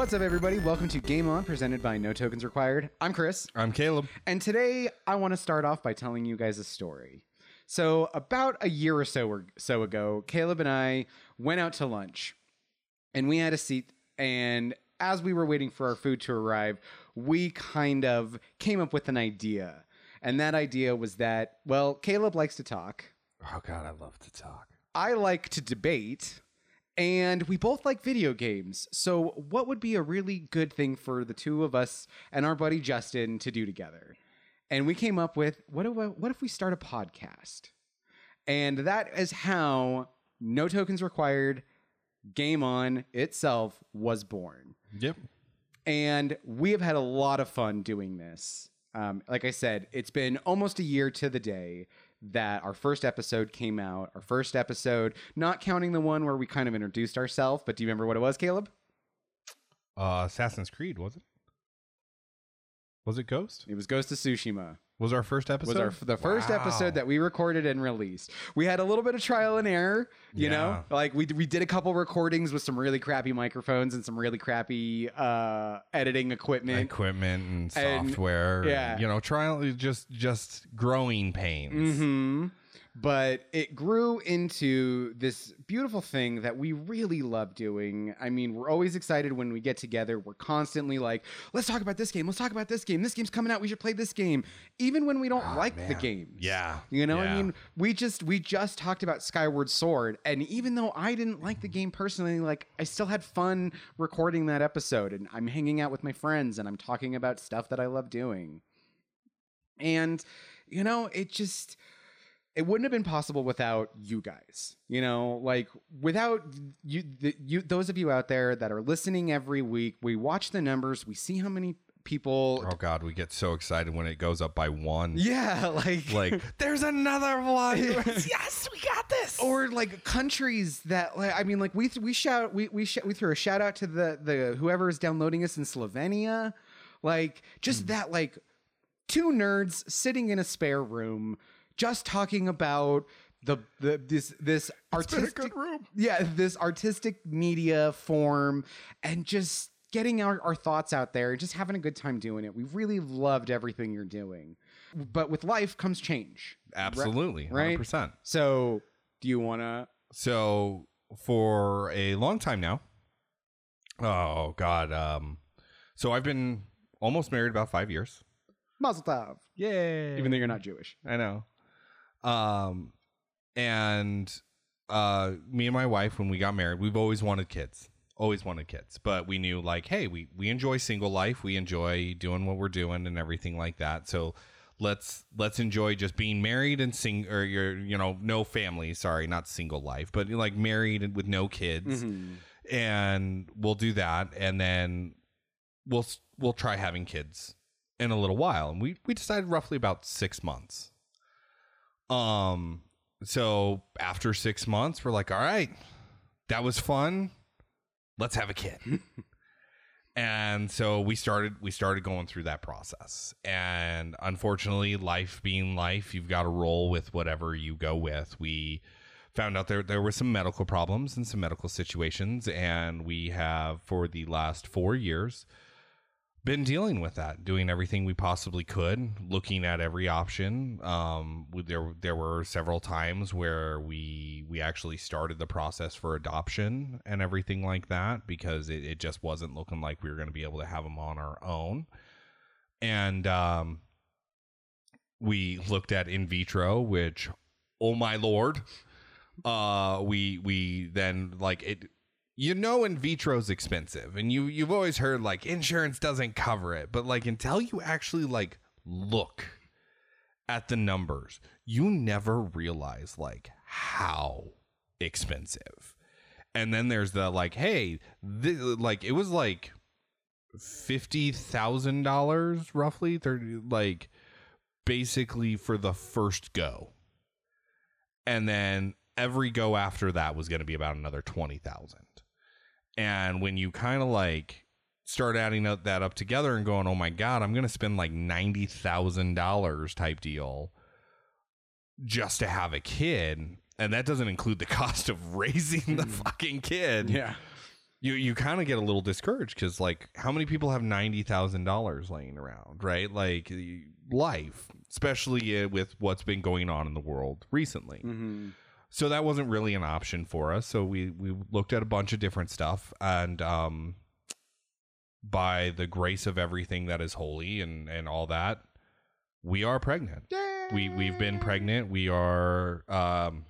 What's up, everybody? Welcome to Game On, presented by No Tokens Required. I'm Chris, I'm Caleb. and today I want to start off by telling you guys a story. So, about a year or so or so ago, Caleb and I went out to lunch, and we had a seat. And as we were waiting for our food to arrive, we kind of came up with an idea. And that idea was that, well, Caleb likes to talk. Oh God, I love to talk. I like to debate, and we both like video games. So, what would be a really good thing for the two of us and our buddy Justin to do together? And we came up with what if, what if we start a podcast? And that is how No Tokens Required Game On itself was born. Yep. And we have had a lot of fun doing this. Um, like I said, it's been almost a year to the day that our first episode came out. Our first episode, not counting the one where we kind of introduced ourselves, but do you remember what it was, Caleb? Uh, Assassin's Creed was it? Was it Ghost? It was Ghost of Tsushima. Was our first episode? Was our the first Wow. episode that we recorded and released. We had a little bit of trial and error, you know. Like we we did a couple recordings with some really crappy microphones and some really crappy uh, editing equipment. equipment and And- software. yeah. You know, trial just just growing pains. hmm But it grew into this beautiful thing that we really love doing. I mean, we're always excited when we get together. We're constantly like, let's talk about this game. Let's talk about this game. This game's coming out. We should play this game. Even when we don't like the Ah, man. games. Yeah. You know, I mean, we just we just talked about Skyward Sword, and even though I didn't like the game personally, like I still had fun recording that episode, and I'm hanging out with my friends, and I'm talking about stuff that I love doing. And you know, it just it wouldn't have been possible without you guys. You know, like without you, the, you those of you out there that are listening every week, we watch the numbers, we see how many people. Oh God, we get so excited when it goes up by one. Yeah, like Like, there's another one. yes, we got this. or like countries that like, I mean like we we shout we we sh- we threw a shout out to the the whoever is downloading us in Slovenia like just mm. that like two nerds sitting in a spare room just talking about the the this this artistic room. yeah this artistic media form and just getting our, our thoughts out there and just having a good time doing it we really loved everything you're doing but with life comes change Absolutely. Right? 100%. so do you want to So for a long time now, oh God, um, so I've been almost married about five years. Mazel tov. Yay! Even though you're not Jewish. I know. Um, and uh, me and my wife, when we got married, we've always wanted kids. Always wanted kids, but we knew like, hey, we we enjoy single life. We enjoy doing what we're doing and everything like that. So let's let's enjoy just being married and sing or you're you know no family. Sorry, not single life, but like married with no kids, and we'll do that, and then we'll we'll try having kids in a little while and we we decided roughly about 6 months um so after 6 months we're like all right that was fun. Let's have a kid. And so we started we started going through that process. And unfortunately life being life you've got to roll with whatever you go with. We found out there there were some medical problems and some medical situations. And we have for the last 4 years been dealing with that, doing everything we possibly could, looking at every option. Um, there there were several times where we we actually started the process for adoption and everything like that because it, it just wasn't looking like we were going to be able to have them on our own. And um, we looked at in vitro, which, oh my lord, uh, we we then like it you know in vitro's expensive and you you've always heard like insurance doesn't cover it but like until you actually like look at the numbers you never realize like how expensive. And then there's the like hey th- like it was like $50,000 roughly 30 like basically for the first go. And then every go after that was going to be about another 20,000 and when you kind of like start adding up that up together and going, oh my God, I'm going to spend like $90,000 type deal just to have a kid. And that doesn't include the cost of raising the fucking kid. Yeah. you you kind of get a little discouraged because like how many people have ninety thousand dollars laying around, right? Like life, especially uh, with what's been going on in the world recently. Mm-hmm. So that wasn't really an option for us. So we we looked at a bunch of different stuff, and um, by the grace of everything that is holy and and all that, we are pregnant. We we've been pregnant. We are um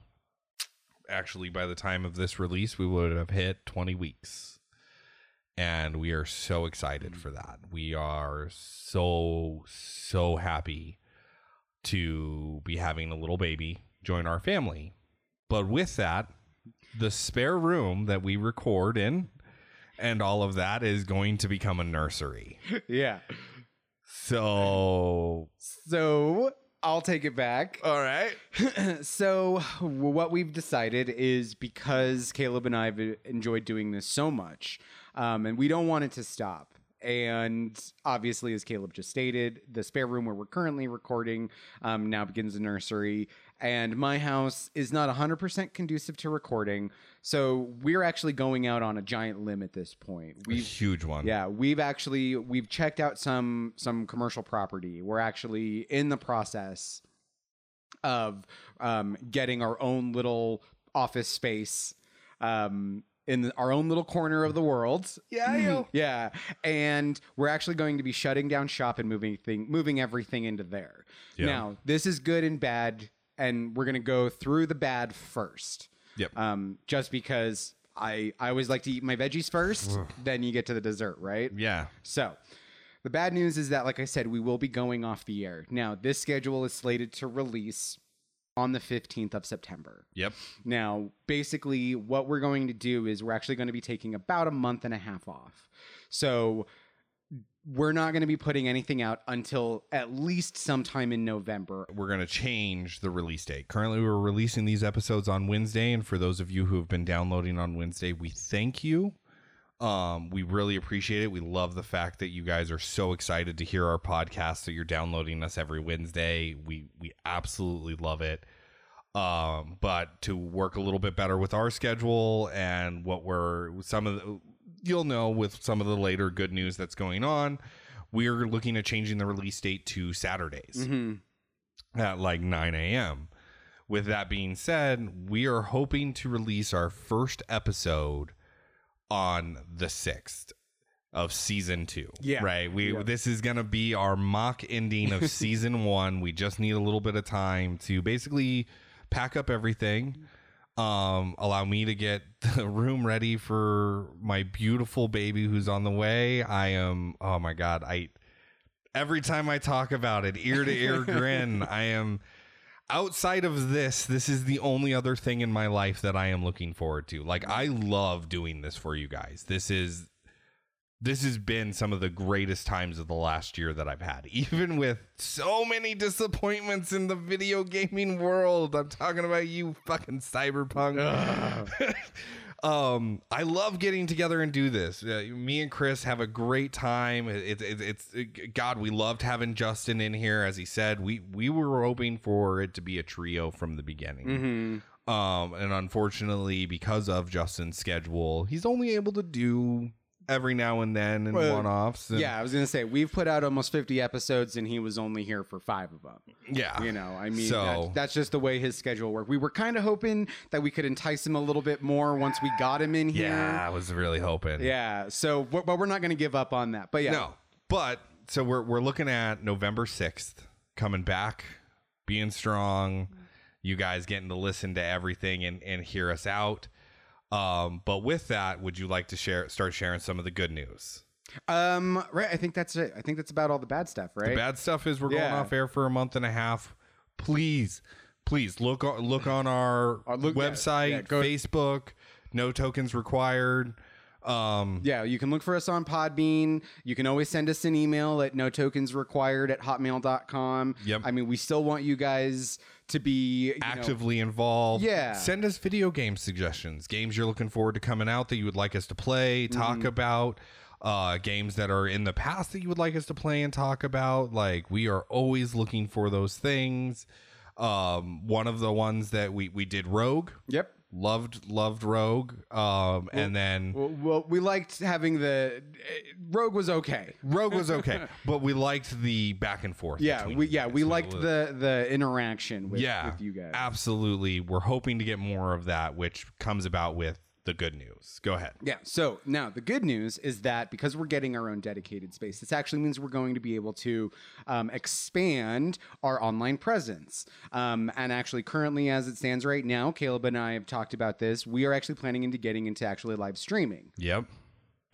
actually by the time of this release we would have hit 20 weeks. And we are so excited for that. We are so so happy to be having a little baby join our family. But with that, the spare room that we record in and all of that is going to become a nursery. Yeah. So, So I'll take it back. all right. so what we've decided is because Caleb and I have enjoyed doing this so much, um, and we don't want it to stop. And obviously, as Caleb just stated, the spare room where we're currently recording um, now begins the nursery. And my house is not 100% conducive to recording. So we're actually going out on a giant limb at this point. A We've huge one. yeah, we've actually we've checked out some some commercial property. We're actually in the process of um, getting our own little office space um, in the, our own little corner of the world. Yeah, yo. Yeah, and we're actually going to be shutting down shop and moving thing, moving everything into there. Yeah. Now, this is good and bad, and we're gonna go through the bad first. Yep. Um, just because I I always like to eat my veggies first, then you get to the dessert, right? Yeah. So, the bad news is that, like I said, we will be going off the air. Now, this schedule is slated to release on the 15th of September. Yep. Now, basically, what we're going to do is we're actually going to be taking about a month and a half off. So, we're not going to be putting anything out until at least sometime in November. We're going to change the release date. Currently, we're releasing these episodes on Wednesday. And for those of you who have been downloading on Wednesday, we thank you. Um, we really appreciate it. We love the fact that you guys are so excited to hear our podcast, that you're downloading us every Wednesday. We we absolutely love it. Um, but to work a little bit better with our schedule and what we're some of the you'll know with some of the later good news that's going on, we are looking at changing the release date to Saturdays Mm-hmm. at like 9 a.m. With that being said, we are hoping to release our first episode on the 6th of season 2. Yeah. Right. We Yeah. this is going to be our mock ending of season 1. We just need a little bit of time to basically pack up everything. Um allow me to get the room ready for my beautiful baby who's on the way. I am oh my god, I every time I talk about it, ear to ear grin. I am outside of this, this is the only other thing in my life that I am looking forward to. Like I love doing this for you guys. This is this has been some of the greatest times of the last year that I've had. Even with so many disappointments in the video gaming world. I'm talking about you fucking cyberpunk. um i love getting together and do this uh, me and chris have a great time it, it, it's it, god we loved having justin in here as he said we we were hoping for it to be a trio from the beginning Mm-hmm. um and unfortunately because of justin's schedule he's only able to do every now and then and Well, one-offs Yeah, I was gonna say we've put out almost fifty episodes, and he was only here for five of them. yeah You know, I mean, So- that- that's just the way his schedule worked. We were kind of hoping that we could entice him a little bit more once we got him in here. yeah i was really hoping Yeah. So, but, but we're not going to give up on that. But yeah. No, but so we're we're looking at November sixth coming back, being strong. You guys getting to listen to everything and and hear us out. Um, but with that, would you like to share start sharing some of the good news? Um. Right. I think that's it. I think that's about all the bad stuff. Right. The bad stuff is we're going off air for a month and a half. Please, please look on, look on our Uh, look- website, yeah, go- Facebook. No tokens required. Um, Yeah, you can look for us on Podbean. You can always send us an email at no tokens required at hotmail.com. Yep. I mean, we still want you guys to be you know- actively involved. Yeah. Send us video game suggestions, games you're looking forward to coming out that you would like us to play, talk about, uh, games that are in the past that you would like us to play and talk about. Like we are always looking for those things. Um, one of the ones that we we did Rogue. Yep. Loved loved Rogue. Um, and then Well, well, we liked having the Rogue was okay. Rogue was okay, but we liked the back and forth. Yeah, between we you yeah guys. we So liked the the interaction with, yeah with you guys. Absolutely, we're hoping to get more of that, which comes about with the good news. Go ahead. Yeah. So now the good news is that because we're getting our own dedicated space, this actually means we're going to be able to um, expand our online presence. Um, and actually, currently, as it stands right now, Caleb and I have talked about this. We are actually planning into getting into actually live streaming. Yep.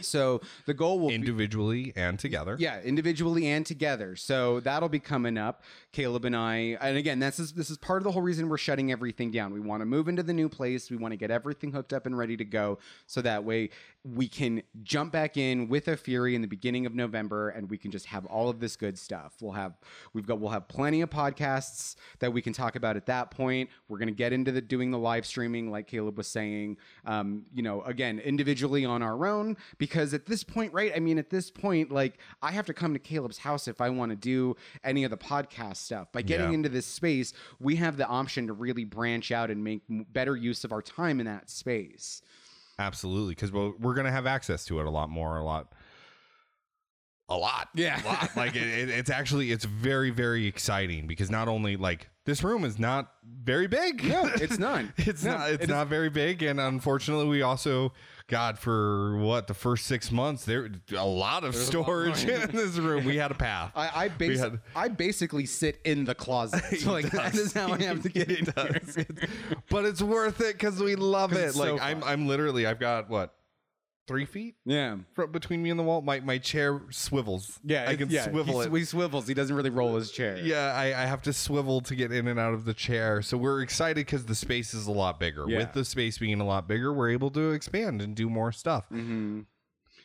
So the goal will be. Individually and together. Yeah, individually and together. So that'll be coming up. Caleb and I, and again, this is this is part of the whole reason we're shutting everything down. We want to move into the new place. We want to get everything hooked up and ready to go, so that way we can jump back in with a fury in the beginning of November, and we can just have all of this good stuff. We'll have we've got we'll have plenty of podcasts that we can talk about at that point. We're gonna get into the doing the live streaming, like Caleb was saying. Um, you know, again, individually on our own, because at this point, right? I mean, at this point, like I have to come to Caleb's house if I want to do any of the podcast stuff. By getting Yeah. into this space, we have the option to really branch out and make better use of our time in that space. Absolutely, because we're, we're gonna have access to it a lot more, a lot, a lot, Yeah. a lot. like it, it, it's actually it's very very exciting because not only like this room is not very big. No, it's not. it's No, not. It's it is- not very big, and unfortunately, we also got for what the first six months there a lot of storage in this room. We had a path. I I, bas- had- I basically sit in the closet. So, like that is how I have to get It in It's- but it's worth it because we love it. Like so I'm. I'm literally, I've got what three feet Yeah. fro- between me and the wall. My my chair swivels. Yeah, I can yeah, swivel he, it. He swivels. He doesn't really roll his chair. yeah, I, I have to swivel to get in and out of the chair. So we're excited because the space is a lot bigger. Yeah. With the space being a lot bigger, we're able to expand and do more stuff. hmm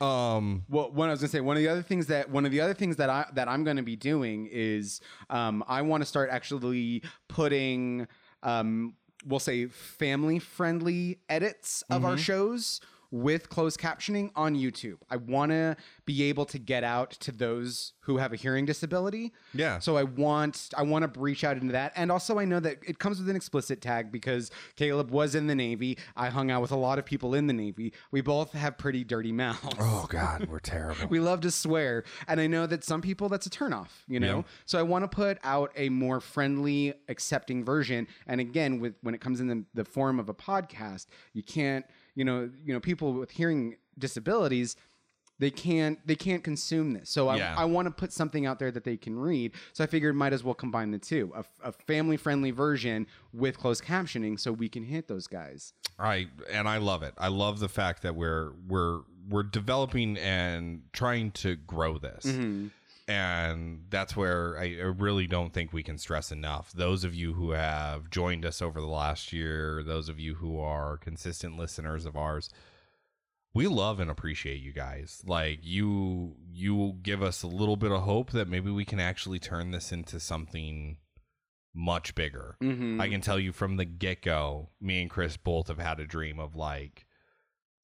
Um, Well, one I was gonna say one of the other things that one of the other things that I that I'm gonna be doing is um, I want to start actually putting um, we'll say family friendly edits of our shows with closed captioning on YouTube. I want to be able to get out to those who have a hearing disability. yeah. So I want I want to reach out into that, and also I know that it comes with an explicit tag because Caleb was in the Navy. I hung out with a lot of people in the Navy. We both have pretty dirty mouths. oh God, we're terrible. We love to swear, and I know that some people that's a turnoff. You know, Yeah. so I want to put out a more friendly, accepting version. And again, with when it comes in the, the form of a podcast, you can't. You know, you know, people with hearing disabilities they can't they can't consume this so i, Yeah. I want to put something out there that they can read so i figured might as well combine the two a, a family friendly version with closed captioning so we can hit those guys I and I love it. I love the fact that we're we're we're developing and trying to grow this. Mm-hmm. And that's where I, I really don't think we can stress enough. Those of you who have joined us over the last year, those of you who are consistent listeners of ours, we love and appreciate you guys. Like you you give us a little bit of hope that maybe we can actually turn this into something much bigger. mm-hmm. I can tell you from the get go, me and Chris both have had a dream of like,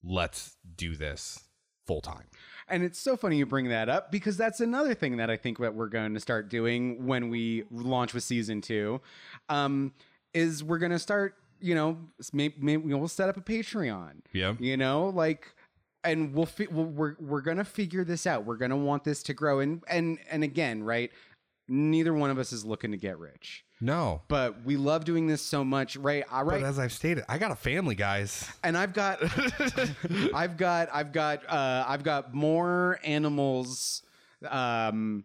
let's do this full time. And it's so funny you bring that up because that's another thing that I think that we're going to start doing when we launch with season two, um, is we're going to start. You know, maybe, maybe we'll set up a Patreon. Yeah. You know, like, and we'll, fi- we'll we're we're gonna figure this out. We're gonna want this to grow. And and and again, right? Neither one of us is looking to get rich, No. but we love doing this so much, right? All right. But as I've stated, I got a family, guys. and I've got, I've got, I've got, uh, I've got more animals. Um,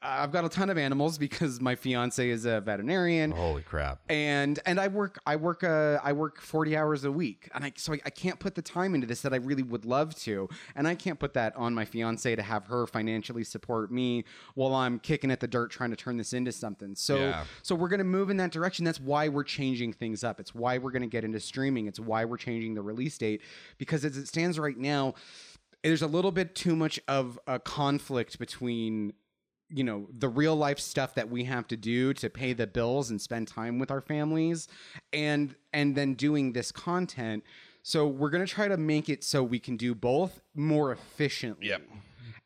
I've got a ton of animals because my fiance is a veterinarian, Holy crap. and and I work, I work, uh, I work forty hours a week, and I so I, I can't put the time into this that I really would love to, and I can't put that on my fiance to have her financially support me while I'm kicking at the dirt trying to turn this into something. So Yeah. so we're going to move in that direction. That's why we're changing things up. It's why we're going to get into streaming. It's why we're changing the release date because as it stands right now, there's a little bit too much of a conflict between you know the real life stuff that we have to do to pay the bills and spend time with our families and and then doing this content so we're going to try to make it so we can do both more efficiently Yep.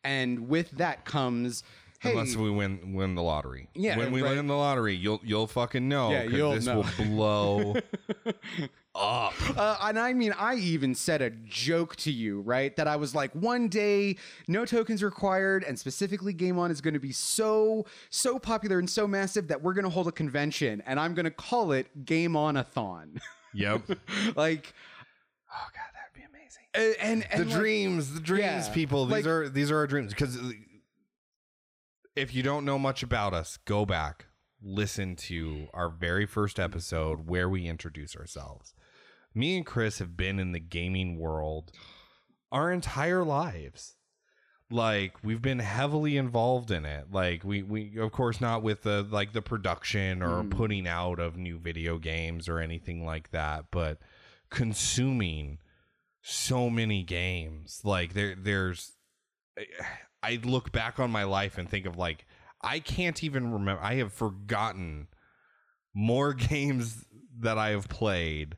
and with that comes hey, Unless we win win the lottery. Yeah, When we right. win the lottery, you'll you'll fucking know. Yeah, you'll this know. will blow up. Uh, and I mean, I even said a joke to you, right? That I was like, one day, no tokens required, and specifically Game On is going to be so, so popular and so massive that we're going to hold a convention, and I'm going to call it Game On-a-thon. Yep. like, Oh god, that'd be amazing. and, and, the like, dreams, the dreams, yeah, people. These like- are these are our dreams. Because if you don't know much about us, go back, listen to our very first episode where we introduce ourselves. Me and Chris have been in the gaming world our entire lives. Like we've been heavily involved in it. Like we we of course not with the like the production or Mhm. putting out of new video games or anything like that, but consuming so many games. Like there there's I look back on my life and think of like I can't even remember I have forgotten more games that I have played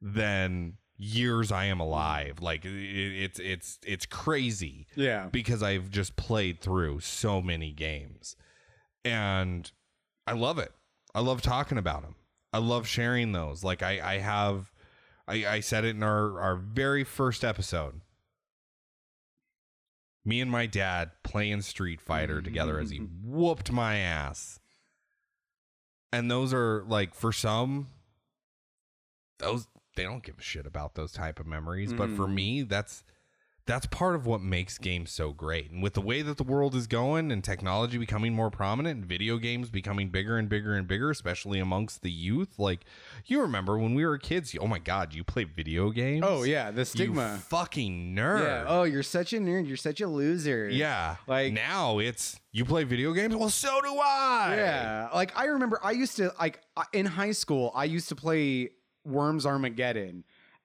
than years I am alive. Like it, it's it's it's crazy yeah. because I've just played through so many games. And I love it. I love talking about them. I love sharing those. Like I, I have I, I said it in our, our very first episode. Me and my dad playing Street Fighter together as he whooped my ass. And those are like for some those they don't give a shit about those type of memories, but for Mhm. me that's that's part of what makes games so great. And with the way that the world is going and technology becoming more prominent and video games becoming bigger and bigger and bigger, especially amongst the youth, like you remember when we were kids, you- oh my god, you play video games? Oh, yeah. The You stigma. fucking nerd. Yeah. Oh, you're such a nerd. You're such a loser. Yeah. Like- now it's you play video games? Well, so do I. Yeah. Like I remember I used to like in high school I used to play Worms Armageddon.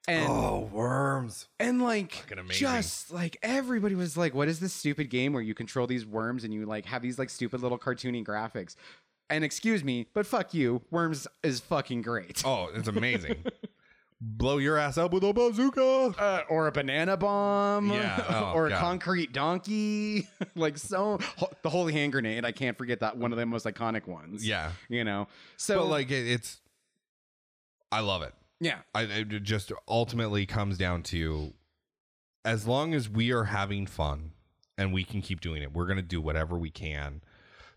And oh, worms. and like just like everybody was like what is this stupid game where you control these worms and you like have these like stupid little cartoony graphics. And excuse me, but fuck you. Worms is fucking great. Oh, it's amazing. Blow your ass up with a bazooka. Uh, or a banana bomb, Yeah. Oh, or a God. concrete donkey, like so. ho- The holy hand grenade, I can't forget that one of the most iconic ones. Yeah. you know. So but like it, it's I love it. Yeah, I it just ultimately comes down to as long as we are having fun and we can keep doing it, we're going to do whatever we can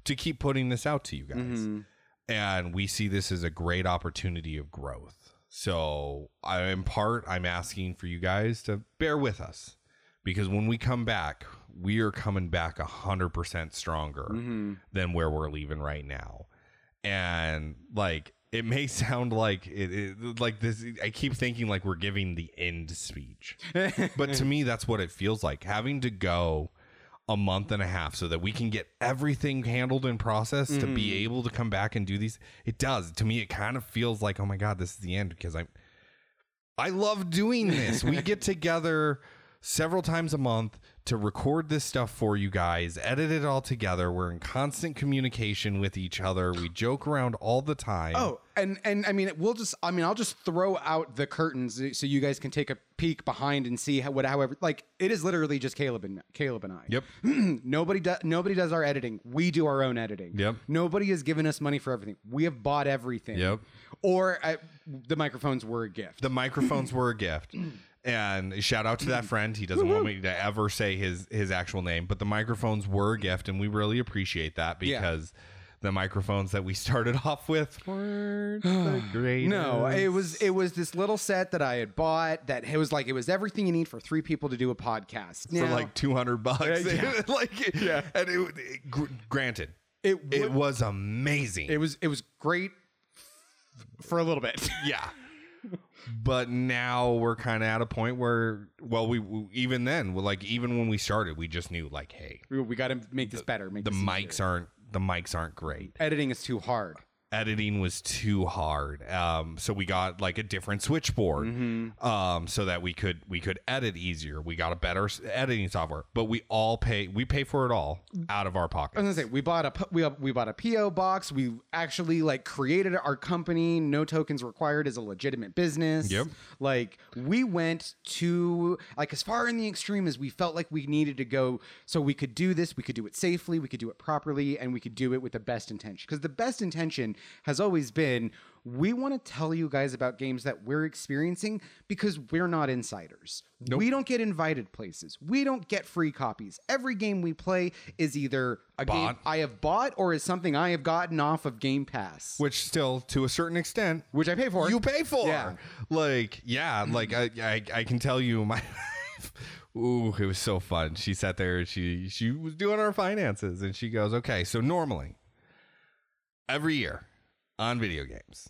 to keep putting this out to you guys. Mhm. And we see this as a great opportunity of growth. So, I in part I'm asking for you guys to bear with us because when we come back, we are coming back 100% stronger Mhm. than where we're leaving right now. And like it may sound like it, it like this I keep thinking like we're giving the end speech. But to me that's what it feels like having to go a month and a half so that we can get everything handled and processed to be Mhm. able to come back and do these. It does. To me it kind of feels like oh my god, this is the end because I I love doing this. we get together several times a month to record this stuff for you guys, edit it all together. We're in constant communication with each other. We joke around all the time. Oh, and and I mean, we'll just. I mean, I'll just throw out the curtains so you guys can take a peek behind and see how, what. However, like it is literally just Caleb and Caleb and I. Yep. nobody does. Nobody does our editing. We do our own editing. Yep. Nobody has given us money for everything. We have bought everything. Yep. Or uh, the microphones were a gift. The microphones were a gift. And shout out to that mm-hmm. friend. He doesn't want me to ever say his his actual name, but the microphones were a gift, and we really appreciate that because the microphones that we started off with weren't the greatest. No, it was it was this little set that I had bought that it was like it was everything you need for three people to do a podcast. for like two hundred bucks. Yeah. like Yeah. and it, it- gr- granted, it it was amazing. it was it was great for a little bit. yeah. But now we're kind of at a point where, well, we, we even then, like even when we started, we just knew like, hey, we, we got to make this better. Make the this mics easier. aren't the mics aren't great. editing is too hard. Editing was too hard. Um, so we got like a different switchboard, Mm-hmm. um, so that we could we could edit easier. We got a better editing software, but we all pay we pay for it all out of our pockets. I was pocket. gonna say we bought a we we bought a PO box. We actually like created our company. No tokens required as a legitimate business. Yep. Like we went to like as far in the extreme as we felt like we needed to go, so we could do this. We could do it safely. We could do it properly, and we could do it with the best intention. Because the best intention has always been we want to tell you guys about games that we're experiencing because we're not insiders. We don't get invited places. We don't get free copies. Every game we play is either a game I have bought or is something I have gotten off of Game Pass, Which still, to a certain extent, which I pay for. you pay for. Yeah. Like, yeah, like I, I, I can tell you my. Ooh, it was so fun. She sat there. She she was doing our finances, and she goes, "Okay, so normally, every year, on video games,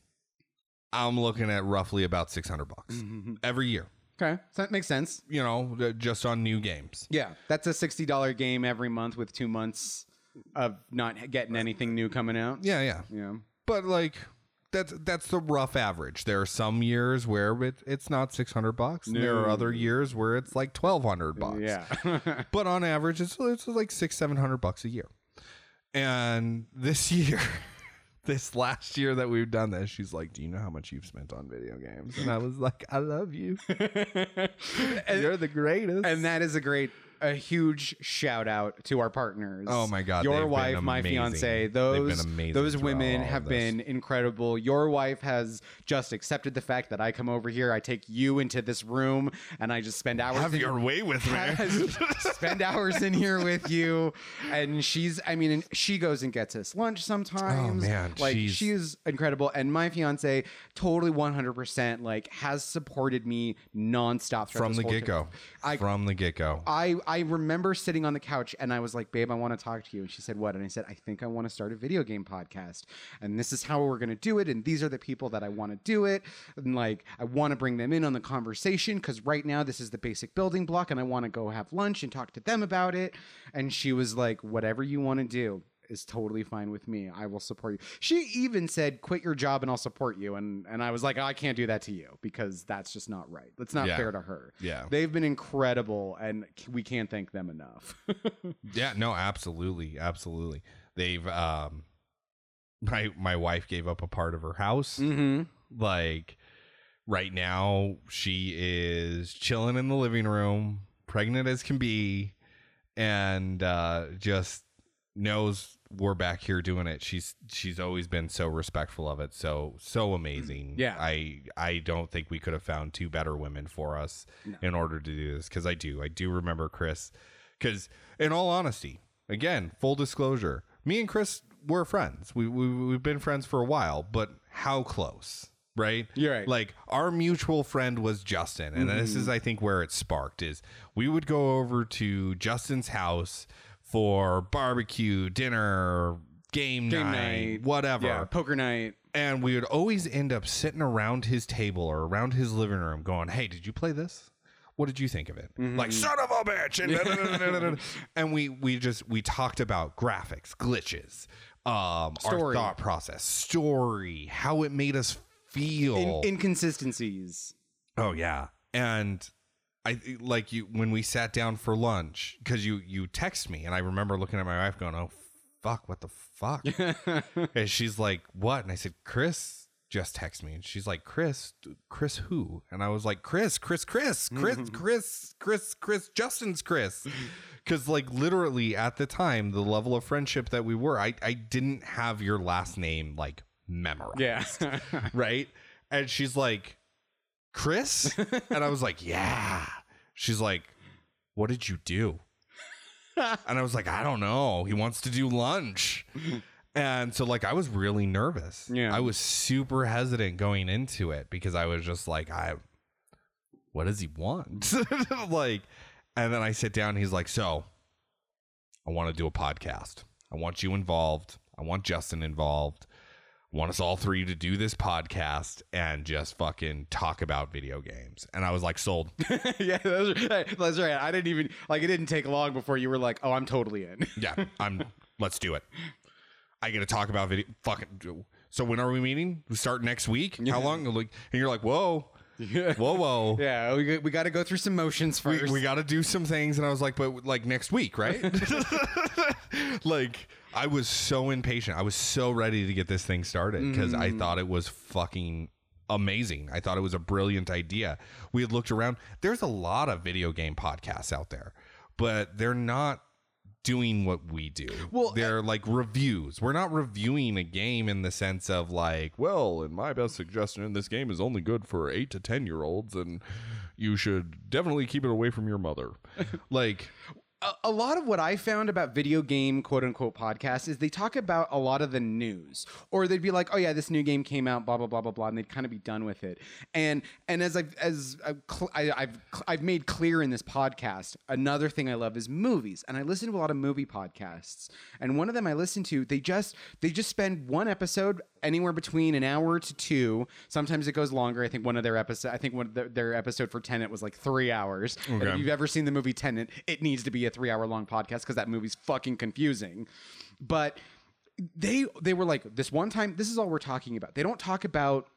I'm looking at roughly about six hundred bucks Mm-hmm. every year. okay, so that makes sense. You know, just on new games. Yeah, that's a sixty dollar game every month with two months of not getting anything new coming out. Yeah, yeah. Yeah. But like, that's that's the rough average. There are some years where it, it's not six hundred bucks. and There are other years where it's like twelve hundred bucks. Yeah. but on average it's, it's like six seven hundred bucks a year and this year this last year that we've done this she's like do you know how much you've spent on video games? And i was like i love you. And, you're the greatest. and that is a great a huge shout out to our partners. Oh my God, Your they've been wife, my amazing. fiance, They've been those amazing those throughout women all have been incredible. Your wife has just accepted the fact that I come over here, I take you into this room, and I just spend hours have in- your way with me spend hours in here with you and she's i mean and she goes and gets us lunch sometimes Oh, man, like she's- she is incredible and my fiance totally 100% like has supported me nonstop throughout from this the whole get-go trip. I- from the get-go I, I remember sitting on the couch and I was like, babe, I want to talk to you. And she said, what? And I said, I think I want to start a video game podcast. And this is how we're going to do it. And these are the people that I want to do it. And like, I want to bring them in on the conversation because right now this is the basic building block. And I want to go have lunch and talk to them about it. And she was like, whatever you want to do is totally fine with me. I will support you. She even said, quit your job and I'll support you. And, and I was like, I can't do that to you because that's just not right. That's not Yeah. fair to her. yeah They've been incredible, and we can't thank them enough. Yeah, no, absolutely, absolutely. They've um my my wife gave up a part of her house. mm-hmm. Like right now she is chilling in the living room, pregnant as can be, and uh just knows we're back here doing it. She's she's always been so respectful of it. So so amazing. Mm, yeah. I I don't think we could have found two better women for us No. in order to do this cuz I do. I do remember Chris cuz in all honesty, again, full disclosure, me and Chris were friends. We, we we've been friends for a while, but how close? Right? You're right. Like our mutual friend was Justin, and this mm-hmm. is I think where it sparked is we would go over to Justin's house for barbecue, dinner, game, Game night, night. whatever. Yeah, poker night. And we would always end up sitting around his table or around his living room going, Hey, did you play this? What did you think of it? Mm-hmm. Like, son of a bitch. And, and we we just we talked about graphics, glitches, um, our thought process, story, how it made us feel. In- inconsistencies. Oh yeah, and I eh, like you when we sat down for lunch because you you text me and I remember looking at my wife going, "Oh fuck, what the fuck?" and she's like, "What?" And I said, "Chris just text me." And she's like, "Chris, Chris who?" And I was like, "Chris, Chris, Chris, Chris, Chris, Chris, Chris, Justin's Chris." Because like literally at the time, the level of friendship that we were, I I didn't have your last name like memorized yeah. right? And she's like, Chris? and I was like, yeah. She's like, what did you do? and I was like, I don't know. He wants to do lunch. And so, like, I was really nervous. Yeah. I was super hesitant going into it because I was just like, I, what does he want? like, and then I sit down he's like, so I want to do a podcast. I want you involved. I want Justin involved. Want us all three to do this podcast and just fucking talk about video games. And I was like, sold. yeah, that's right. that's right. I didn't even like. It didn't take long before you were like, "Oh, I'm totally in." Yeah, I'm. let's do it. I get to talk about video. Fucking. So when are we meeting? We start next week. Yeah. How long? Like, and you're like, whoa, Yeah. whoa, whoa. Yeah, we, we got to go through some motions We, first. we got to do some things, and I was like, but like next week, right? like I was so impatient. I was so ready to get this thing started because I mm. thought it was fucking amazing. I thought it was a brilliant idea. We had looked around. There's a lot of video game podcasts out there, but they're not doing what we do. Well, uh, they're like reviews. We're not reviewing a game in the sense of like, well, in my best suggestion, this game is only good for 8 to 10 year olds and you should definitely keep it away from your mother. like a, a lot of what I found about video game quote unquote podcasts is they talk about a lot of the news, or they'd be like, "Oh yeah, this new game came out, blah blah blah blah blah," and they'd kind of be done with it. And and as I've as I've cl- I, I've cl- I've made clear in this podcast, another thing I love is movies, and I listen to a lot of movie podcasts. And one of them I listen to, they just they just spend one episode anywhere between an hour to two. Sometimes it goes longer. I think one of their episode, I think one of their, their episode for Tenet was like three hours. And Okay. if you've ever seen the movie Tenet, it needs to be a three hour long podcast because that movie's fucking confusing. But they they were like this one time. This is all we're talking about. They don't talk about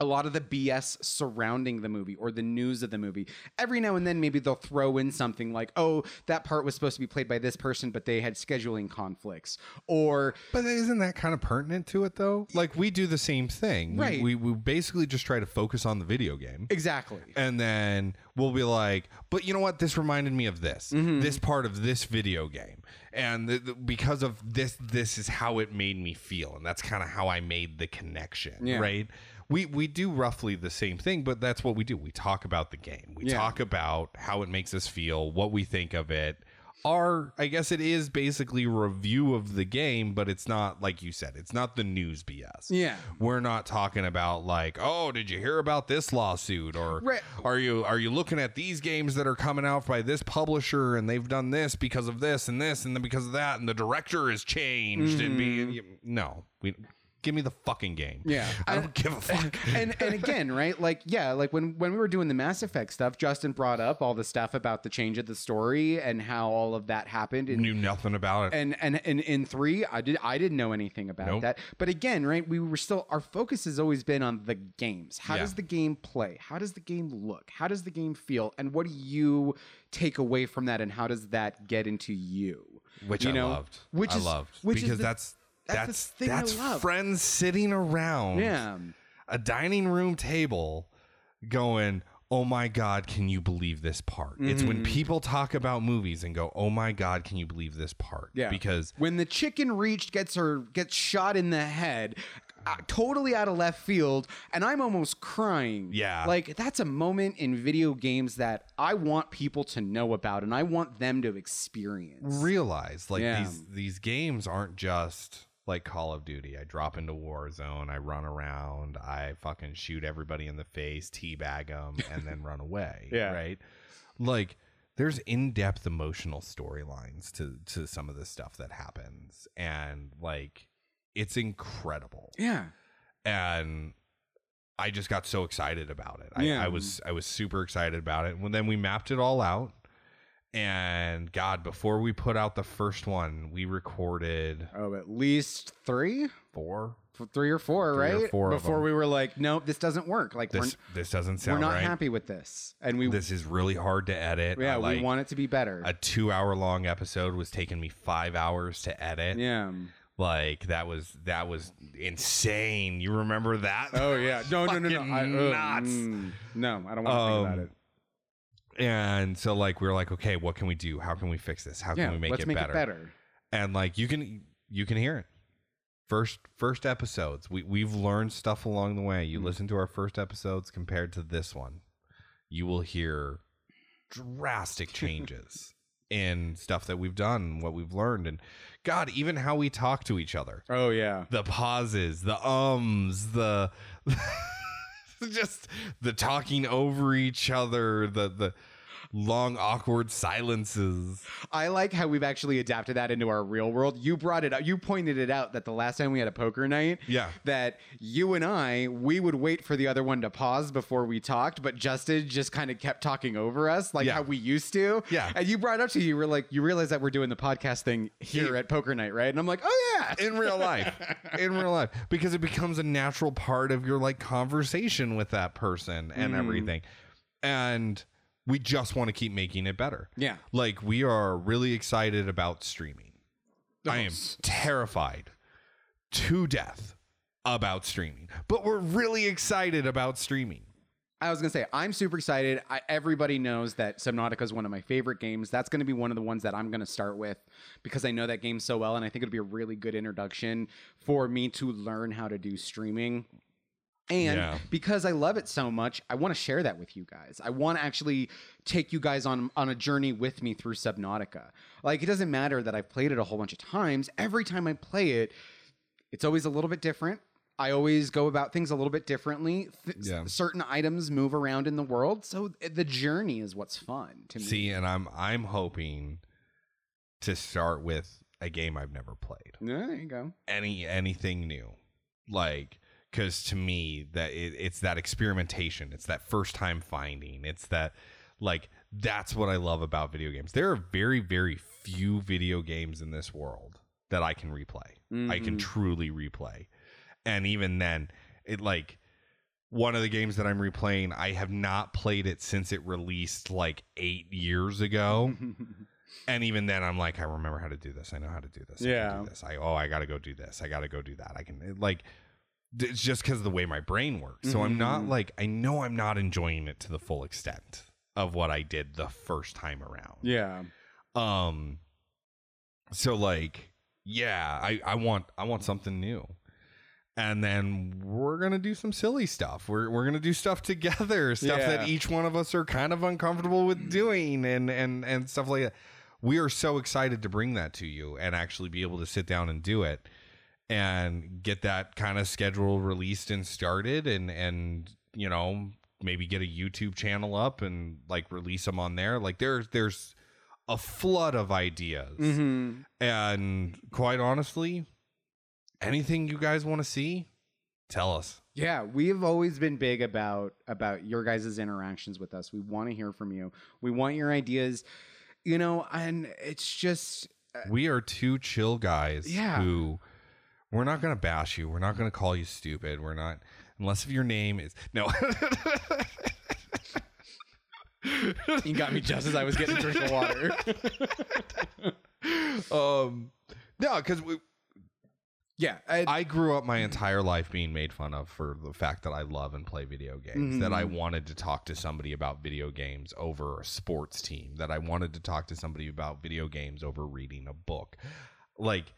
a lot of the BS surrounding the movie or the news of the movie. Every now and then, maybe they'll throw in something like, "Oh, that part was supposed to be played by this person, but they had scheduling conflicts," or But isn't that kind of pertinent to it though? Like we do the same thing. We- Right. We, we basically just try to focus on the video game. exactly. And then we'll be like, but you know what? This reminded me of this, Mm-hmm. this part of this video game, and the, the- because of this, this is how it made me feel, and that's kind of how I made the connection, Yeah. right? We we do roughly the same thing, but that's what we do. We talk about the game. We Yeah. talk about how it makes us feel, what we think of it. Our, I guess it is basically a review of the game, but it's not like you said. It's not the news BS Yeah. we're not talking about like oh did you hear about this lawsuit or Right. are you are you looking at these games that are coming out by this publisher and they've done this because of this and this and then because of that and the director has changed and be mm. no we give me the fucking game Yeah. i don't give a fuck and and again, right? Like, yeah, like when when we were doing the Mass Effect stuff, Justin brought up all the stuff about the change of the story and how all of that happened. And knew nothing about it and and and in three, I did I didn't know anything about Nope. that. But again, right? We were still our focus has always been on the games. How Yeah. does the game play? How does the game look? How does the game feel? And what do you take away from that? And how does that get into you? which you i know, loved which i is- loved which is because the- that's that's the that's I love. friends sitting around Yeah. a dining room table going, Oh my God, can you believe this part? It's when Mhm. people talk about movies and go, Oh my God, can you believe this part? Yeah. Because when the chicken reached gets her gets shot in the head uh, totally out of left field and i'm almost crying Yeah. like that's a moment in video games that i want people to know about and i want them to experience realize like Yeah. these these games aren't just like Call of Duty. I drop into Warzone, I run around, I fucking shoot everybody in the face, teabag them, and then run away. Yeah. Right? Like there's in-depth emotional storylines to to some of the stuff that happens and like it's incredible yeah and I just got so excited about it. I, Yeah. I was I was super excited about it. When then we mapped it all out, and God, before we put out the first one, we recorded oh at least three four. F- three or four Three or right four of before we were like nope this doesn't work like This this doesn't we're, we're not right. happy with this and we This is really hard to edit. yeah I like, we want it to be better a two hour long episode was taking me five hours to edit. yeah Like that was that was insane. You remember that? oh yeah no no no no I, uh, nuts. mm, no i don't want to think about Um, it And so like we were like, okay, what can we do? How can we fix this? How yeah can we make, let's it, make better? it better And like you can you can hear it. First first episodes. We we've learned stuff along the way. You Mhm. listen to our first episodes compared to this one. You will hear drastic changes in stuff that we've done, what we've learned and god, even how we talk to each other. oh yeah The pauses, the ums, the just the talking over each other, the the long awkward silences. I like how we've actually adapted that into our real world. You brought it up. You pointed it out that the last time we had a poker night, Yeah. that you and I, we would wait for the other one to pause before we talked, but Justin just kind of kept talking over us like Yeah. how we used to. Yeah. And you brought it up to you, you were like, you realize that we're doing the podcast thing here at poker night, right? And I'm like, oh yeah. in real life in real life because it becomes a natural part of your like conversation with that person and Mhm. everything and we just want to keep making it better Yeah. like we are really excited about streaming i am terrified to death about streaming but we're really excited about streaming I was gonna say I'm super excited. I, everybody knows that Subnautica is one of my favorite games. That's gonna be one of the ones that I'm gonna start with because I know that game so well, and I think it'll be a really good introduction for me to learn how to do streaming. And Yeah. because I love it so much, I want to share that with you guys. I want to actually take you guys on on a journey with me through Subnautica. Like it doesn't matter that I've played it a whole bunch of times. Every time I play it, it's always a little bit different. I always go about things a little bit differently. Th- Yeah. Certain items move around in the world, so th- the journey is what's fun to me. see and i'm i'm hoping to start with a game i've never played Yeah, there you go. any anything new like because to me that it, it's that experimentation. It's that first time finding. It's that like that's what i love about video games. There are very very few video games in this world that i can replay. I can Mhm. truly replay. And even then it like one of the games that i'm replaying i have not played it since it released like eight years ago. And even then i'm like i remember how to do this. I know how to do this. Yeah I do this. I oh i gotta go do this. I gotta go do that. I can it, like it's just because of the way my brain works. So i'm not Mhm. like i know i'm not enjoying it to the full extent of what i did the first time around. Yeah. um so like yeah i i want i want something new. And then we're gonna do some silly stuff. We're, we're gonna do stuff together stuff that each one of us are kind of uncomfortable with doing and and and stuff like that. We are so excited to bring that to you and actually be able to sit down and do it and get that kind of schedule released and started and and you know maybe get a youtube channel up and like release them on there like there's there's a flood of ideas hmm and quite honestly anything you guys want to see tell us Yeah, we've always been big about about your guys' interactions with us. We want to hear from you. We want your ideas. You know, and it's just we are two chill guys Yeah. who we're not going to bash you we're not going to call you stupid we're not unless if your name is no you got me just as I was getting a drink of water. um no because we. yeah, I, I grew up my entire life being made fun of for the fact that I love and play video games. That I Mhm. wanted to talk to somebody about video games over a sports team. That I wanted to talk to somebody about video games over reading a book. Like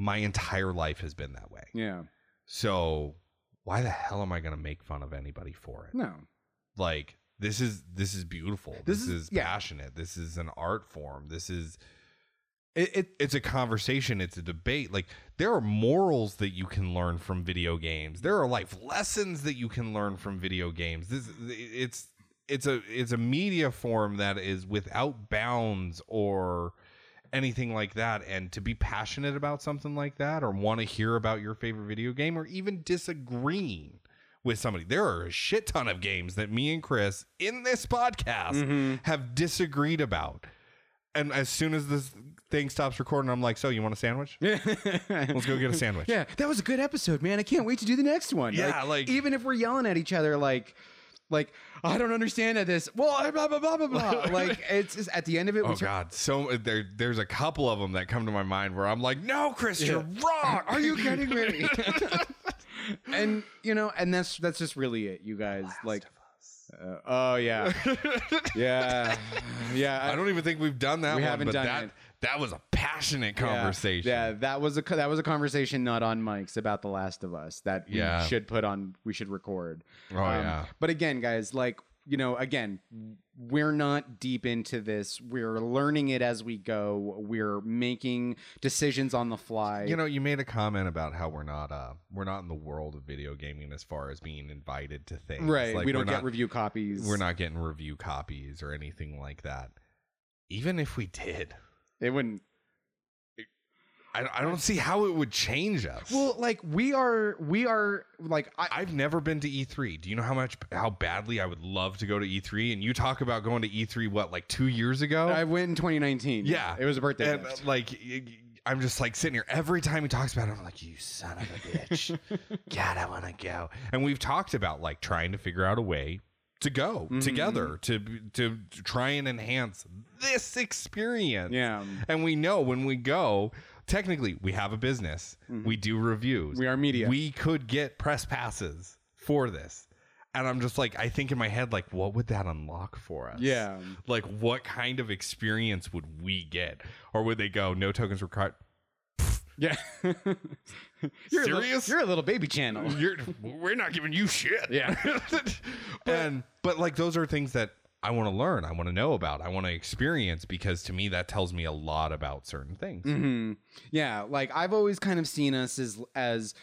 my entire life has been that way. yeah, So why the hell am I going to make fun of anybody for it? no, Like this is this is beautiful. This This, is- is, yeah. passionate. This is an art form. This is it, it it's a conversation it's a debate like there are morals that you can learn from video games there are life lessons that you can learn from video games this it's it's a it's a media form that is without bounds or anything like that and to be passionate about something like that or want to hear about your favorite video game or even disagreeing with somebody there are a shit ton of games that me and Chris in this podcast Mhm. have disagreed about and as soon as this thing stops recording, I'm like, "So you want a sandwich? Let's go get a sandwich." Yeah, that was a good episode, man. I can't wait to do the next one. Yeah, like- even if we're yelling at each other, like, like I don't understand this. Well, blah blah blah blah blah. like it's just, at the end of it. we Oh turn- God, so there, there's a couple of them that come to my mind where I'm like, "No, Chris, you're wrong. Are you kidding me? and you know, and that's that's just really it, you guys. like, uh, oh yeah, yeah, yeah. I don't even think we've done that We one, haven't but done that it. That was a passionate conversation. Yeah, that was a that was a conversation not on mics about The Last of Us that we Yeah. should put on. We should record. Oh Um, yeah. But again, guys, like you know, again, we're not deep into this. We're learning it as we go. We're making decisions on the fly. You know, you made a comment about how we're not uh we're not in the world of video gaming as far as being invited to things. right? Like, we don't get not, review copies. we're not getting review copies or anything like that. Even if we did, It wouldn't. I, I don't see how it would change us. Well, like we are, we are like I, I've never been to E3. Do you know how much how badly I would love to go to E3? And you talk about going to E3 what like 2 years ago? I went in 2019. Yeah. it was a birthday. and gift. like I'm just like sitting here every time he talks about it I'm like you son of a bitch. God, I want to go. And we've talked about like trying to figure out a way to go Mhm. together to to try and enhance this experience. yeah, And we know when we go, technically we have a business. Mhm. We do reviews. we are media. We could get press passes for this. And I'm just like, I think in my head, like, what would that unlock for us? yeah, Like, what kind of experience would we get? Or would they go, no tokens required? yeah. you're A Serious? little, you're a little baby channel. You're, we're not giving you shit. Yeah. and, but like, those are things that I want to learn. I want to know about. I want to experience because to me, that tells me a lot about certain things. hmm Yeah, like I've always kind of seen us as as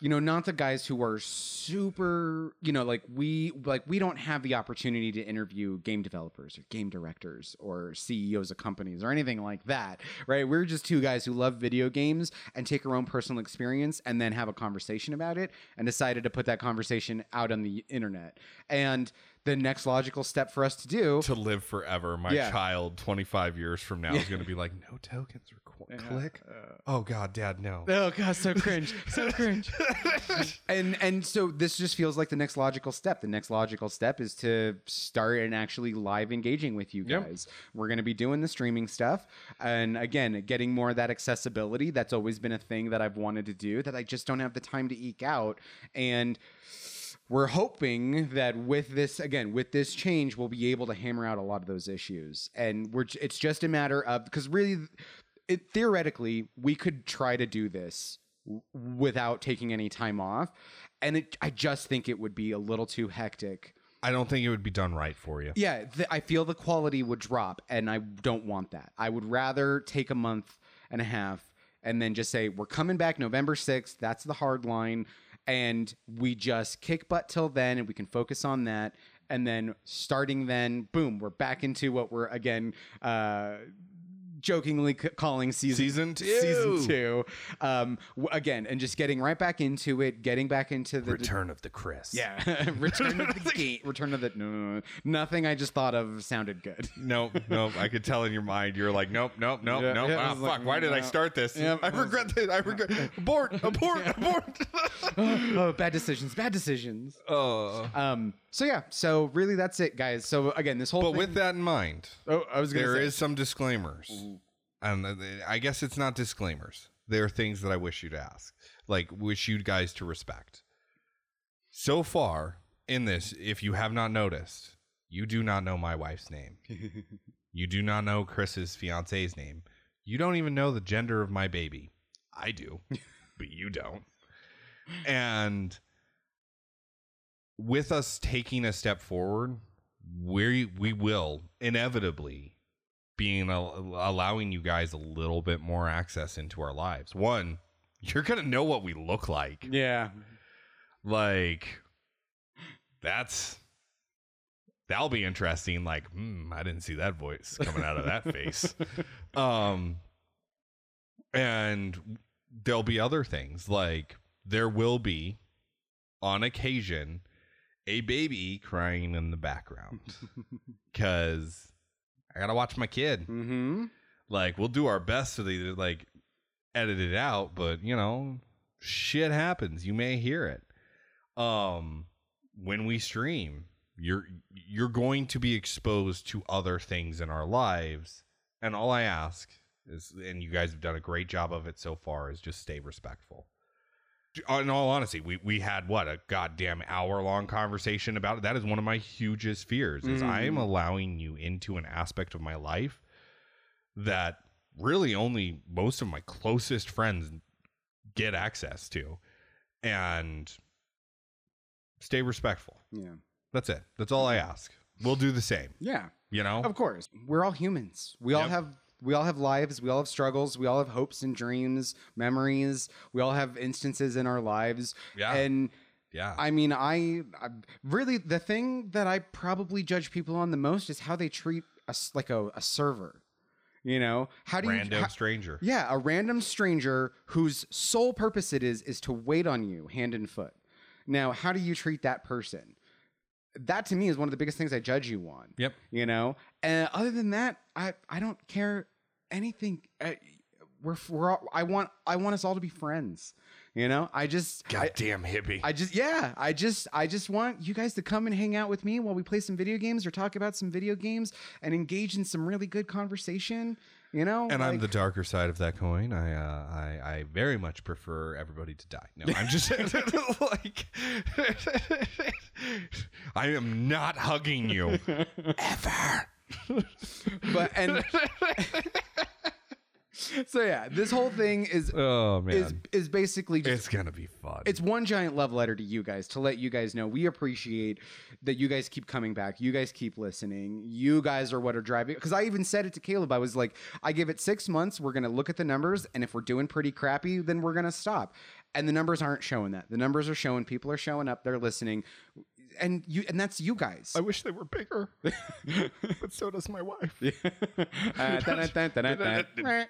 you know, not the guys who are super, you know, like we like we don't have the opportunity to interview game developers or game directors or CEOs of companies or anything like that, right? We're just two guys who love video games and take our own personal experience and then have a conversation about it and decided to put that conversation out on the internet. And the next logical step for us to do To live forever, my Yeah. child 25 years from now is going to be like, no tokens required. Click. Uh, Oh, God, Dad, no. Oh god, so cringe, so cringe. and and so this just feels like the next logical step. The next logical step is to start and actually live engaging with you Yep. guys. We're going to be doing the streaming stuff, and again, getting more of that accessibility. That's always been a thing that I've wanted to do that I just don't have the time to eke out, and. We're hoping that with this again, with this change, we'll be able to hammer out a lot of those issues, and we're. It's just a matter of because really, it theoretically we could try to do this w- without taking any time off. And it, i just think it would be a little too hectic. I don't think it would be done right for you. yeah th- i feel the quality would drop and i don't want that. I would rather take a month and a half and then just say we're coming back november 6th that's the hard line and we just kick butt till then and we can focus on that. And then starting then boom we're back into what we're again uh jokingly c- calling season Season two. season two um w- again and just getting right back into it getting back into the Return of the Chris. yeah return of the game return of the no, no, no. nothing i just thought of sounded good Nope, nope. I could tell in your mind you're like, nope, nope, nope, Yeah, nope. yeah, I ah, was fuck. like, Why did I no. start this? Yeah, I I was- regret this. I regret. abort, abort, abort. oh bad decisions bad decisions oh. um so yeah so really that's it guys so again this whole But thing- with that in mind, oh i was gonna there say, is some disclaimers, and uh, I guess it's not disclaimers. There are things that I wish you to ask, like wish you guys to respect. So far in this, if you have not noticed, you do not know my wife's name. You do not know Chris's fiance's name. You don't even know the gender of my baby. I do, but you don't. And with us taking a step forward, we we will inevitably being allowing you guys a little bit more access into our lives. One, you're gonna know what we look like. yeah Like that's that'll be interesting. Like, hmm, I didn't see that voice coming out of that face. Um, and there'll be other things like there will be, on occasion, a baby crying in the background because I gotta watch my kid. mm-hmm Like, we'll do our best to like edit it out, but you know, shit happens. You may hear it. Um, when we stream, you're you're going to be exposed to other things in our lives, and all I ask is, and you guys have done a great job of it so far, is just stay respectful. In all honesty, we we had what a goddamn hour long conversation about it. That is one of my hugest fears. Is I am Mhm. allowing you into an aspect of my life that really only most of my closest friends get access to and stay respectful yeah that's it that's all i ask we'll do the same. Yeah. You know, Of course. We're all humans. We all have we all have lives, we all have struggles, we all have hopes and dreams, memories. We all have instances in our lives. Yeah. And yeah. I mean, I, I really the thing that I probably judge people on the most is how they treat us like a, a server. You know, how do Random you? how- stranger. yeah, a random stranger whose sole purpose it is is to wait on you hand and foot. Now, how do you treat that person? That to me is one of the biggest things I judge you on. Yep. You know, and other than that, I I don't care anything. I, we're we're all, I want I want us all to be friends. You know, I just I, Goddamn hippie. I just yeah, I just I just want you guys to come and hang out with me while we play some video games or talk about some video games and engage in some really good conversation. You know, and I'm the darker side of that coin. I, uh, I, I very much prefer everybody to die. No, I'm just like, I am not hugging you ever. But and so yeah, this whole thing is Oh man, is is basically just it's gonna be fun. it's one giant love letter to you guys to let you guys know we appreciate that you guys keep coming back you guys keep listening you guys are what are driving because i even said it to caleb. I was like i give it six months we're to look at the numbers and if we're doing pretty crappy then we're to stop. And the numbers aren't showing that. The numbers are showing people are showing up they're listening and you and that's you guys I wish they were bigger, but so does my wife. Uh, dun, dun, dun, dun, dun.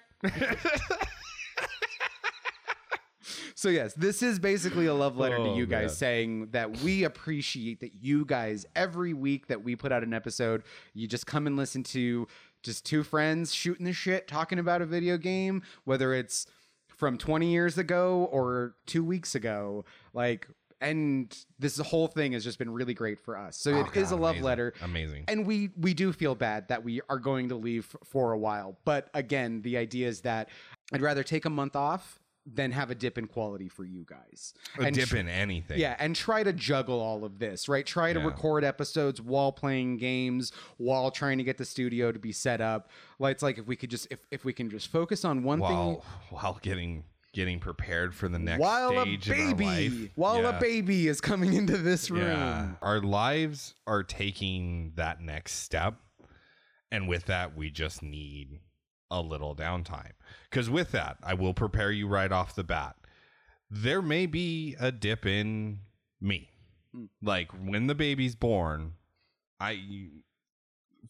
So yes, this is basically a love letter to Oh, you guys man. saying that we appreciate that you guys every week that we put out an episode, you just come and listen to just two friends shooting the shit talking about a video game, whether it's from 20 years ago or 2 weeks ago, like and this whole thing has just been really great for us. So it oh, is Oh, God, a love amazing. letter. Amazing. And we we do feel bad that we are going to leave for a while. But again, the idea is that I'd rather take a month off than have a dip in quality for you guys. A and dip tr- in anything. yeah, and try to juggle all of this, right? Try to Yeah. record episodes while playing games, while trying to get the studio to be set up. Like it's like if we could just if, if we can just focus on one thing While while getting getting prepared for the next while a stage our baby while Yeah. a baby is coming into this room. Yeah. Our lives are taking that next step. And with that, we just need a little downtime. Because with that, I will prepare you right off the bat. There may be a dip in me. Hmm. Like when the baby's born, I,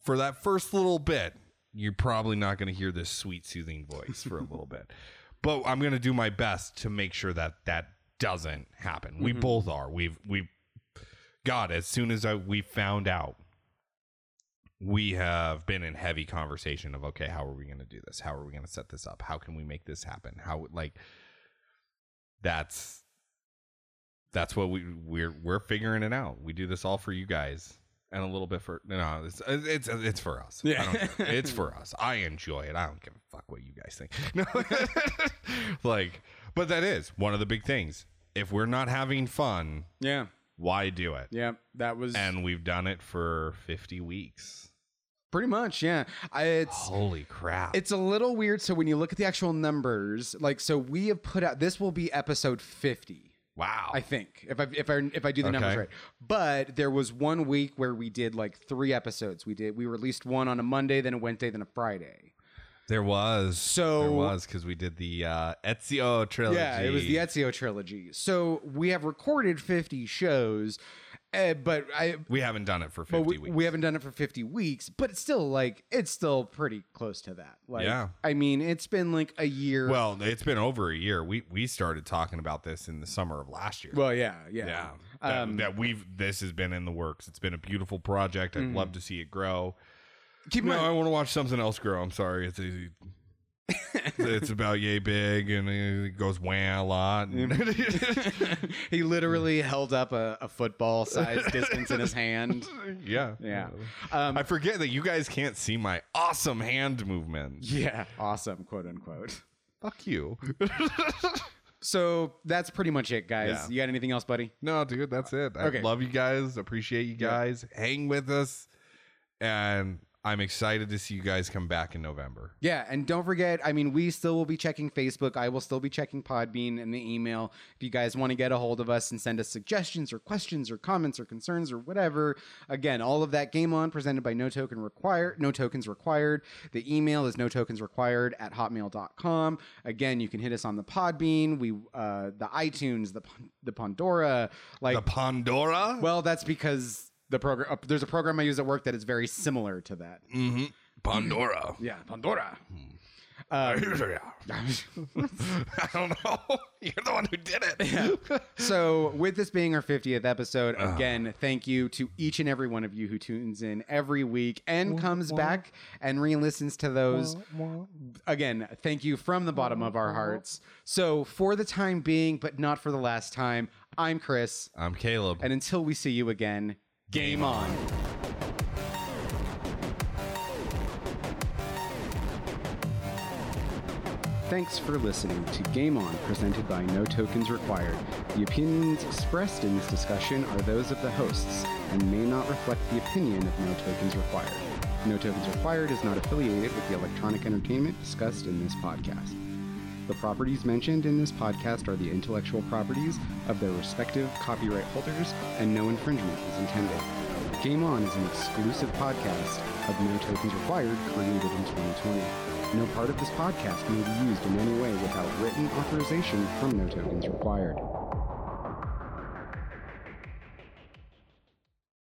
for that first little bit, you're probably not going to hear this sweet, soothing voice for a little bit. But I'm going to do my best to make sure that that doesn't happen. We Mhm. both are. We've we've God. As soon as I, we found out, we have been in heavy conversation of okay, how are we going to do this? How are we going to set this up? How can we make this happen? How like that's that's what we we're we're figuring it out. We do this all for you guys. And a little bit for no, it's it's it's for us. I Yeah. it's for us. I enjoy it. I don't give a fuck what you guys think. No, like, but that is one of the big things. If we're not having fun, Yeah. why do it? Yeah. That was And we've done it for 50 weeks. pretty much, yeah. I, it's Holy crap. It's a little weird. So when you look at the actual numbers, like so we have put out this will be episode 50. Wow. I think if I if I if I do the numbers right. But there was one week where we did like three episodes. We did we released one on a Monday, then a Wednesday, then a Friday. there was. So- there was because we did the uh, Ezio trilogy. Yeah, it was the Ezio trilogy. So we have recorded 50 shows, uh, but I We haven't done it for 50 we, weeks. we haven't done it for 50 weeks, but it's still like it's still pretty close to that. Like Yeah. I mean, it's been like a year. well, it's been over a year. We we started talking about this in the summer of last year. well yeah, yeah. yeah. That, Um, that we've this has been in the works. It's been a beautiful project. I'd Mhm. love to see it grow. Keep in No, mind, I want to watch something else grow. I'm sorry. It's it's about yay big and it goes wham a lot. he literally held up a, a football size distance in his hand. yeah. Yeah. Um, I forget that you guys can't see my awesome hand movements. yeah, awesome, quote unquote. Fuck you. So that's pretty much it, guys. Yeah. You got anything else, buddy? no, dude, that's it. I Okay. love you guys. Appreciate you Yeah. guys. Hang with us. And I'm excited to see you guys come back in November. Yeah, and don't forget, I mean, we still will be checking Facebook. I will still be checking Podbean and the email. If you guys want to get a hold of us and send us suggestions or questions or comments or concerns or whatever, again, all of that game on presented by No Token Required, No Tokens Required. The email is no tokens required at hotmail.com. Again, you can hit us on the Podbean, we uh the iTunes, the the Pandora, like The Pandora? well, that's because the program uh, there's a program I use at work that is very similar to that. hmm Pandora. Yeah, Pandora. I don't know. You're the one who did it. So, with this being our 50th episode, again, thank you to each and every one of you who tunes in every week and comes back and re listens to those. Again, thank you from the bottom of our hearts. So, for the time being, but not for the last time, I'm Chris. I'm Caleb. And until we see you again, game on. Thanks for listening to Game On, presented by No Tokens Required. The opinions expressed in this discussion are those of the hosts and may not reflect the opinion of No Tokens Required. No Tokens Required is not affiliated with the electronic entertainment discussed in this podcast. The properties mentioned in this podcast are the intellectual properties of their respective copyright holders, and no infringement is intended. Game On is an exclusive podcast of No Tokens Required created in 2020. No part of this podcast may be used in any way without written authorization from No Tokens Required.